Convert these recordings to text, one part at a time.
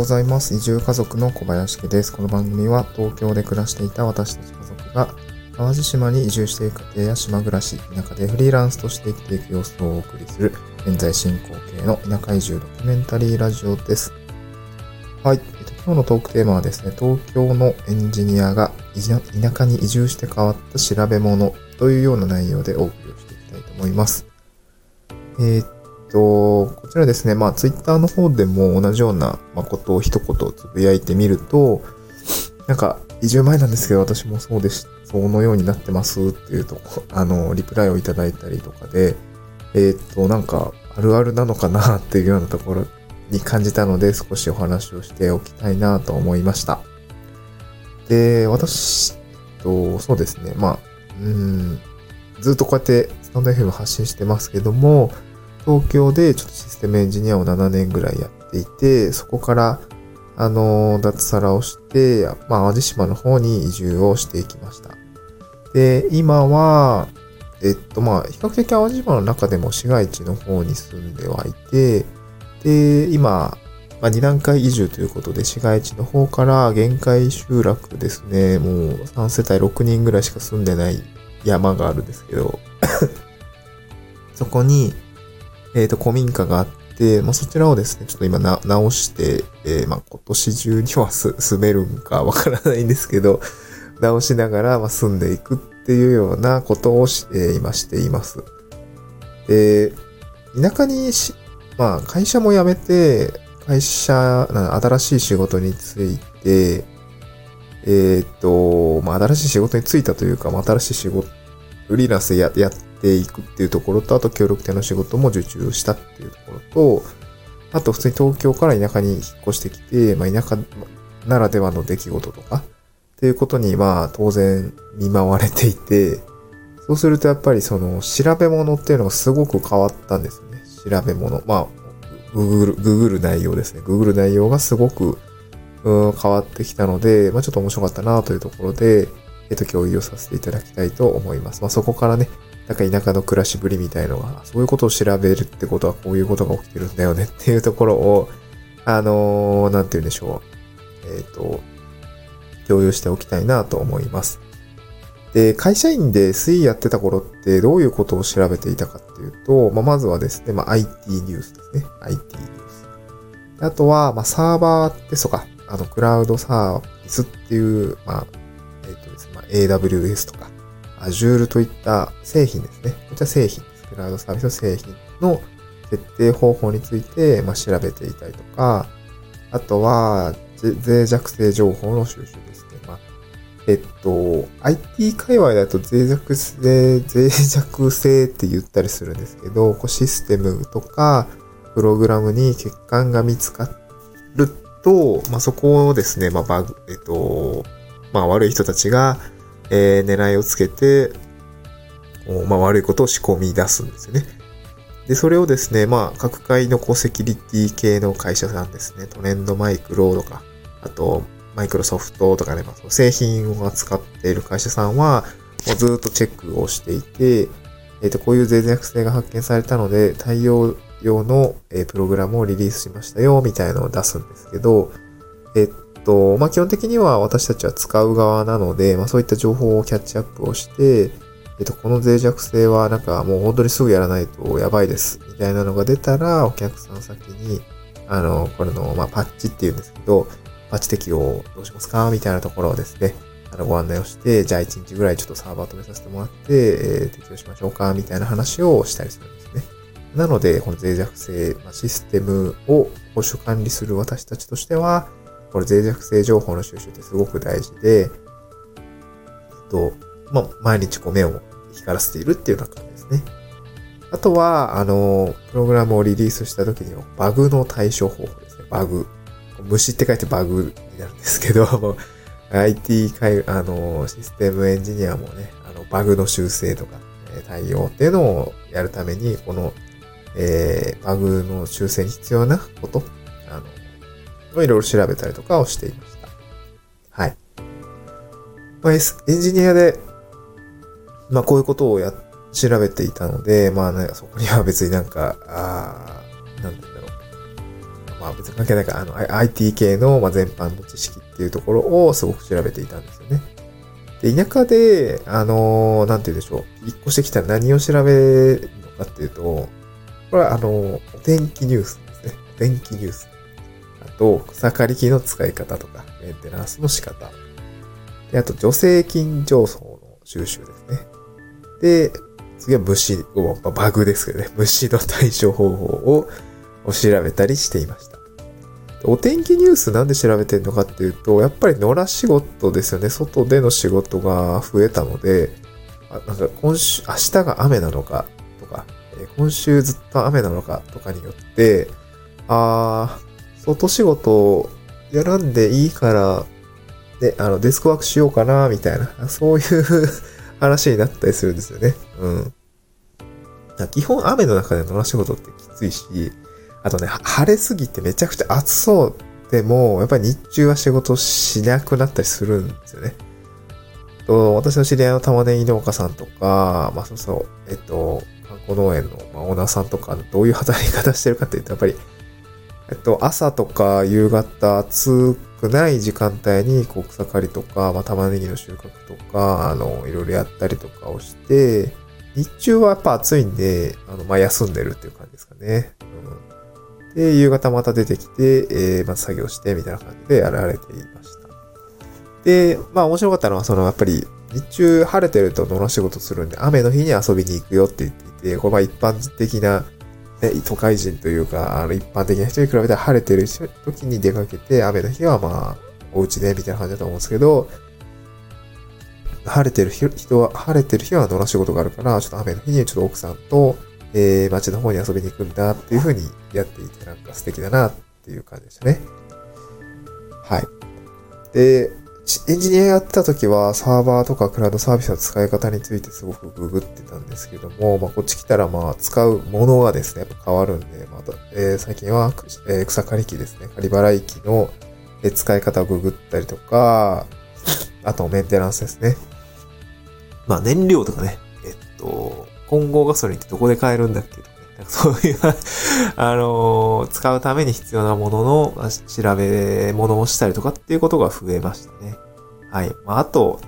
ございます。移住家族の小林家です。この番組は東京で暮らしていた私たち家族が淡路島に移住していく家庭や島暮らし、田舎でフリーランスとして生きていく様子をお送りする現在進行形の田舎移住ドキュメンタリーラジオです。はい。えっと、今日のトークテーマはですね、東京のエンジニアが田舎に移住して変わった調べ物というような内容でお送りをしていきたいと思います。えー、と、こちらですね、まあ、ツイッターの方でも同じようなことを一言つぶやいてみると、なんか、移住前なんですけど、私もそうです、そのようになってますっていうとこ、あの、リプライをいただいたりとかで、えっ、ー、と、なんか、あるあるなのかなっていうようなところに感じたので、少しお話をしておきたいなと思いました。で、私と、そうですね、まあ、うん、ずっとこうやってスタンド FM 発信してますけども、東京でちょっとシステムエンジニアを7年ぐらいやっていて、そこから、あの、脱サラをして、まあ、淡路島の方に移住をしていきました。で、今は、えっと、まあ、比較的淡路島の中でも市街地の方に住んではいて、で、今、まあ、2段階移住ということで、市街地の方から限界集落ですね、もう3世帯6人ぐらいしか住んでない山があるんですけど そこに、えっ、と、古民家があって、まあ、そちらをですね、ちょっと今な直して、えー、まあ、今年中には住めるんかわからないんですけど、直しながら、ま住んでいくっていうようなことをし、えー、今しています。で、田舎にし、まあ、会社も辞めて、会社、新しい仕事について、えっ、と、まあ、新しい仕事に就いたというか、まあ、新しい仕事、フリーランスややっていくっていうところと、あと協力店の仕事も受注したっていうところと、あと普通に東京から田舎に引っ越してきて、まあ、田舎ならではの出来事とか、っていうことに、まあ、当然見舞われていて、そうするとやっぱりその調べ物っていうのがすごく変わったんですね。調べ物。まあ、グーグル、グーグル内容ですね。グーグル内容がすごく、うん、変わってきたので、まあちょっと面白かったなというところで、えっと、共有をさせていただきたいと思います。まあそこからね、なんか田舎の暮らしぶりみたいのが、そういうことを調べるってことはこういうことが起きてるんだよねっていうところを、あのー、なんて言うんでしょう。えっ、ー、と、共有しておきたいなと思います。で、会社員で推移やってた頃ってどういうことを調べていたかっていうと、まあ、まずはですね、まあ、IT ニュースですね。IT ニュース。あとは、まあ、サーバーって、そうか、あの、クラウドサービスっていう、まあ、えっ、ー、とですね、まあ、AWS とか、Azure といった製品ですね。こちら製品です。クラウドサービスの製品の設定方法について、まあ、調べていたりとか、あとは、脆弱性情報の収集ですね。まあ、えっと、IT 界隈だと脆弱性、脆弱性って言ったりするんですけど、こうシステムとか、プログラムに欠陥が見つかると、まあ、そこをですね、まあ、バグ、えっと、まあ、悪い人たちが、えー、狙いをつけて、まあ、悪いことを仕込み出すんですよね。で、それをですね、まあ、各界のこうセキュリティ系の会社さんですね、トレンドマイクロとか、あと、マイクロソフトとかね、まあ、製品を扱っている会社さんは、もうずっとチェックをしていて、えっ、ー、と、こういう脆弱性が発見されたので、対応用の、えー、プログラムをリリースしましたよ、みたいなのを出すんですけど、えっと、まあ、基本的には私たちは使う側なので、まあ、そういった情報をキャッチアップをして、えっと、この脆弱性はなんかもう本当にすぐやらないとやばいです、みたいなのが出たら、お客さん先に、あの、これの、まあ、パッチっていうんですけど、パッチ適用どうしますか？みたいなところをですね、あの、ご案内をして、じゃあ1日ぐらいちょっとサーバー止めさせてもらって、えー、適用しましょうか？みたいな話をしたりするんですね。なので、この脆弱性、まあ、システムを保守管理する私たちとしては、これ脆弱性情報の収集ってすごく大事で、えっと、まあ、毎日こう目を光らせているっていうような感じですね。あとは、あの、プログラムをリリースした時には、バグの対処方法ですね。バグ。虫って書いてバグになるんですけど、IT い、あの、システムエンジニアもね、あの、バグの修正とか、え対応っていうのをやるために、この、えー、バグの修正に必要なこと、あ、いろいろ調べたりとかをしていました。はい。まあ、エンジニアで、まあ、こういうことをや、調べていたので、まあね、そこには別になんか、ああなんて言うんだろう。まあ別に関係ないか、あの、IT 系の、まあ、全般の知識っていうところをすごく調べていたんですよね。で、田舎で、あの、なんて言うんでしょう。引っ越してきたら何を調べるのかっていうと、これはあの、お天気ニュースですね。お天気ニュース。あと、草刈り機の使い方とか、メンテナンスの仕方。で、あと、助成金情報の収集ですね。で、次は虫を、バグですけどね、虫の対処方法を調べたりしていました。お天気ニュースなんで調べてるのかっていうと、やっぱり野良仕事ですよね。外での仕事が増えたので、あなんか今週、明日が雨なのかとか、今週ずっと雨なのかとかによって、あー、外仕事やらんでいいから、で、あの、デスクワークしようかな、みたいな、そういう話になったりするんですよね。うん。基本雨の中で野良仕事ってきついし、あとね、晴れすぎてめちゃくちゃ暑そうでも、やっぱり日中は仕事しなくなったりするんですよね。と私の知り合いの玉ねぎ農家さんとか、まあそうそう、えっと、観光農園の、オーナーさんとか、どういう働き方してるかっていうと、やっぱり、えっと、朝とか夕方暑くない時間帯に、こう、草刈りとか、まあ、玉ねぎの収穫とか、あの、いろいろやったりとかをして、日中はやっぱ暑いんで、あの、まあ、休んでるっていう感じですかね。うん、で、夕方また出てきて、えー、まず作業して、みたいな感じでやられていました。で、まあ、面白かったのは、その、やっぱり、日中晴れてると野良仕事するんで、雨の日に遊びに行くよって言っていて、これまあ一般的な、ね、都会人というか、あの一般的な人に比べたら晴れてる時に出かけて、雨の日はまあ、お家でみたいな感じだと思うんですけど、晴れてる人は、晴れてる日は野良仕事があるから、ちょっと雨の日にちょっと奥さんと、えー、街の方に遊びに行くんだっていう風にやっていて、なんか素敵だなっていう感じでしたね。はい。で、エンジニアやってた時はサーバーとかクラウドサービスの使い方についてすごくググってたんですけども、まあ、こっち来たらまあ使うものがですね、やっぱ変わるんで、また、えー、最近は、えー、草刈り機ですね、刈り払い機の使い方をググったりとか、あとメンテナンスですね。まあ燃料とかね、えっと、混合ガソリンってどこで買えるんだっけ。そういうあのー、使うために必要なものの調べ物をしたりとかっていうことが増えましたね。はい。まあ、あと、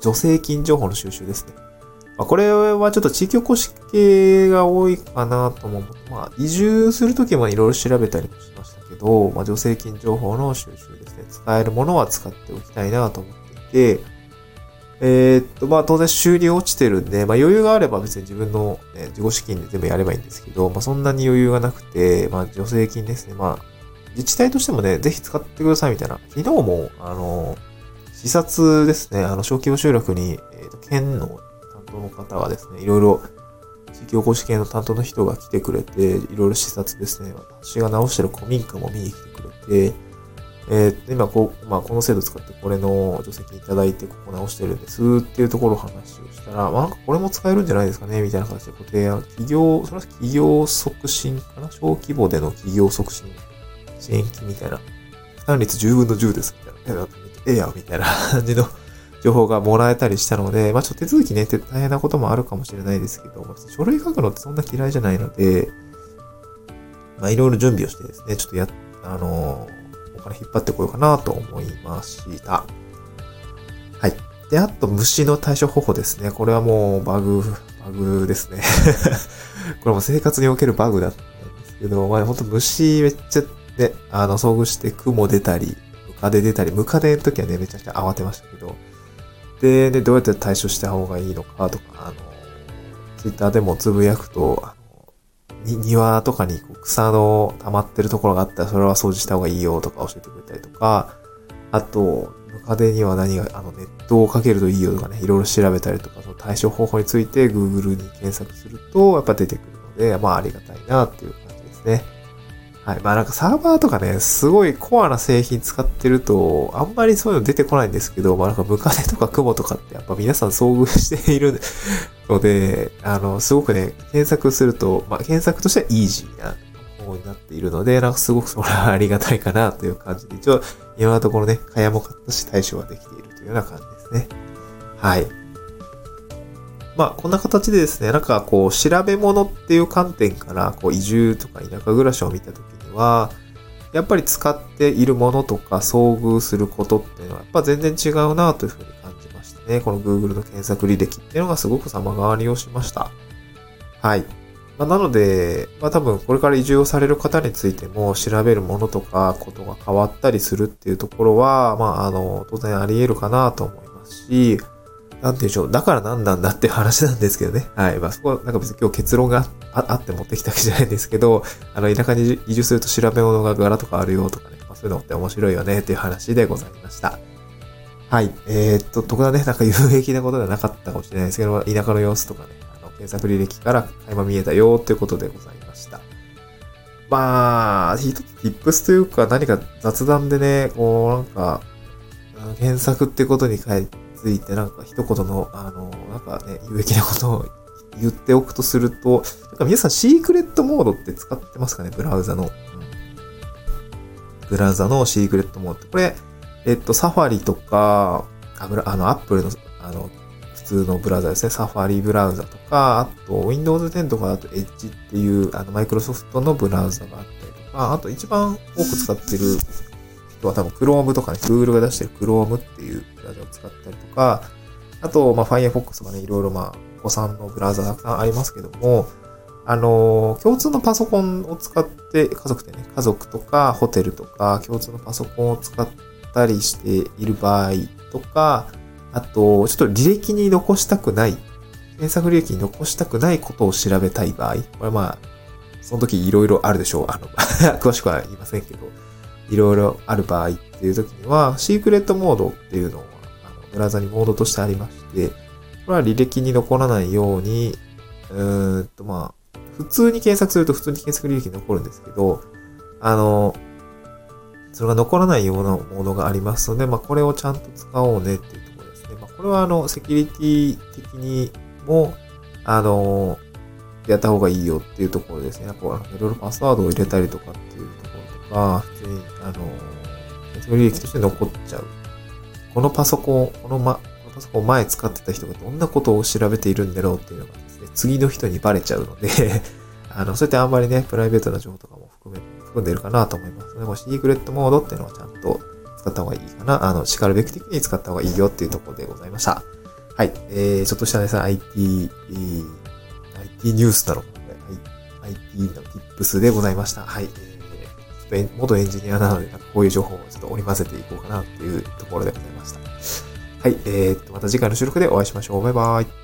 助成金情報の収集ですね。まあ、これはちょっと地域おこし系が多いかなと思う。まあ、移住するときもいろいろ調べたりもしましたけど、まあ、助成金情報の収集ですね。使えるものは使っておきたいなと思っていて、えー、っと、まあ当然収入落ちてるんで、まあ余裕があれば別に自分の、ね、自己資金で全部やればいいんですけど、まあそんなに余裕がなくて、まあ助成金ですね。まあ自治体としてもね、ぜひ使ってくださいみたいな。昨日も、あの、視察ですね、あの小規模集落に、えー、っと、県の担当の方がですね、いろいろ地域おこし系の担当の人が来てくれて、いろいろ視察ですね、私が直してる古民家も見に来てくれて、えー、今こう、まあ、この制度使ってこれの助成金いただいてここ直してるんですっていうところを話をしたら、まあ、なんかこれも使えるんじゃないですかねみたいな形でご提案、企業、それは企業促進かな小規模での企業促進支援金みたいな。負担率10分の10ですみたいな。ええやみたいな感じの情報がもらえたりしたので、まあちょっと手続きね、大変なこともあるかもしれないですけど、書類書くのってそんな嫌いじゃないので、まあいろいろ準備をしてですね、ちょっとや、あのーこから引っ張ってこようかなと思いました。はい。で、あと虫の対処方法ですね。これはもうバグ、バグですね。これも生活におけるバグだったんですけど、まあほんと虫めっちゃね、あの、遭遇して雲出たり、ムカデ出たり、ムカデの時はね、めちゃくちゃ慌てましたけど、で、で、どうやって対処した方がいいのかとか、あの、ツイッターでもつぶやくと、庭とかに草の溜まってるところがあったらそれは掃除した方がいいよとか教えてくれたりとか、あと、ムカデには何が、あの、ネットをかけるといいよとかね、いろいろ調べたりとか、その対処方法について Google に検索すると、やっぱ出てくるので、まあありがたいなっていう感じですね。はい。まあなんかサーバーとかね、すごいコアな製品使ってると、あんまりそういうの出てこないんですけど、まあなんかムカデとかクモとかってやっぱ皆さん遭遇しているので、あの、すごくね、検索すると、まあ検索としてはイージーな方になっているので、なんかすごくそれはありがたいかなという感じで、一応今のところね、蚊帳も買ったし対処はできているというような感じですね。はい。まあ、こんな形でですね、なんかこう、調べ物っていう観点から、こう、移住とか田舎暮らしを見たときには、やっぱり使っているものとか遭遇することっていうのはやっぱ全然違うなというふうにね。この Google の検索履歴っていうのがすごく様変わりをしました。はい。まあ、なので、まあ多分これから移住をされる方についても調べるものとかことが変わったりするっていうところは、まああの、当然あり得るかなと思いますし、なんて言うんでしょう。だから何なんだっていう話なんですけどね。はい。まあそこはなんか別に今日結論があって持ってきたわけじゃないんですけど、あの、田舎に移住すると調べ物が柄とかあるよとかね。まあそういうのって面白いよねっていう話でございました。はい。えー、っと、特段ね、なんか有益なことではなかったかもしれないですけど、田舎の様子とかね、あの検索履歴から垣間見えたよっていうことでございました。まあ、一つ tips というか何か雑談でね、こうなんか、検索ってことについてなんか一言の、あの、なんかね、有益なことを言っておくとすると、なんか皆さんシークレットモードって使ってますかね？ブラウザの。ブラウザのシークレットモードって。これ、えっと、サファリとか、あの、アップルの、あの、普通のブラウザですね。サファリブラウザとか、あと Windows 10とかだと Edge っていうあのマイクロソフトのブラウザがあったりとか、あと一番多く使ってる人は多分 Chrome とかね、Google が出してる Chrome っていうブラウザを使ったりとか、あと、まあ、Firefox とかね、いろいろまあ、お子さんのブラウザたくさんありますけども、あの、共通のパソコンを使って、家族でね、家族とかホテルとか共通のパソコンを使ったりしている場合とか、あと、ちょっと履歴に残したくない、検索履歴に残したくないことを調べたい場合、これまあ、その時いろいろあるでしょう。あの、詳しくは言いませんけど、いろいろある場合っていう時には、シークレットモードっていうのは、あのブラウザにモードとしてありまして、これは履歴に残らないように、うーんとまあ、普通に検索すると普通に検索履歴に残るんですけど、あの、それが残らないようなモードがありますので、まあ、これをちゃんと使おうねっていうところですね。まあ、これはあの、セキュリティ的にも、あの、やった方がいいよっていうところですね。こういろいろパスワードを入れたりとかっていうところとか、普通に、あの、セキュリティとして残っちゃう。このパソコン、このま、このパソコン前使ってた人がどんなことを調べているんだろうっていうのがですね、次の人にバレちゃうのであの、そうやってあんまりね、プライベートな情報とかも含め、含んでるかなと思います。でも、シークレットモードっていうのはちゃんと使った方がいいかな。あの、叱るべき的に使った方がいいよっていうところでございました。はい。えー、ちょっとしたですね、IT、えー、IT ニュースだろう、IT の tips でございました。はい。えー、元エンジニアなので、こういう情報をちょっと織り交ぜていこうかなっていうところでございました。はい。えー、と、また次回の収録でお会いしましょう。バイバイ。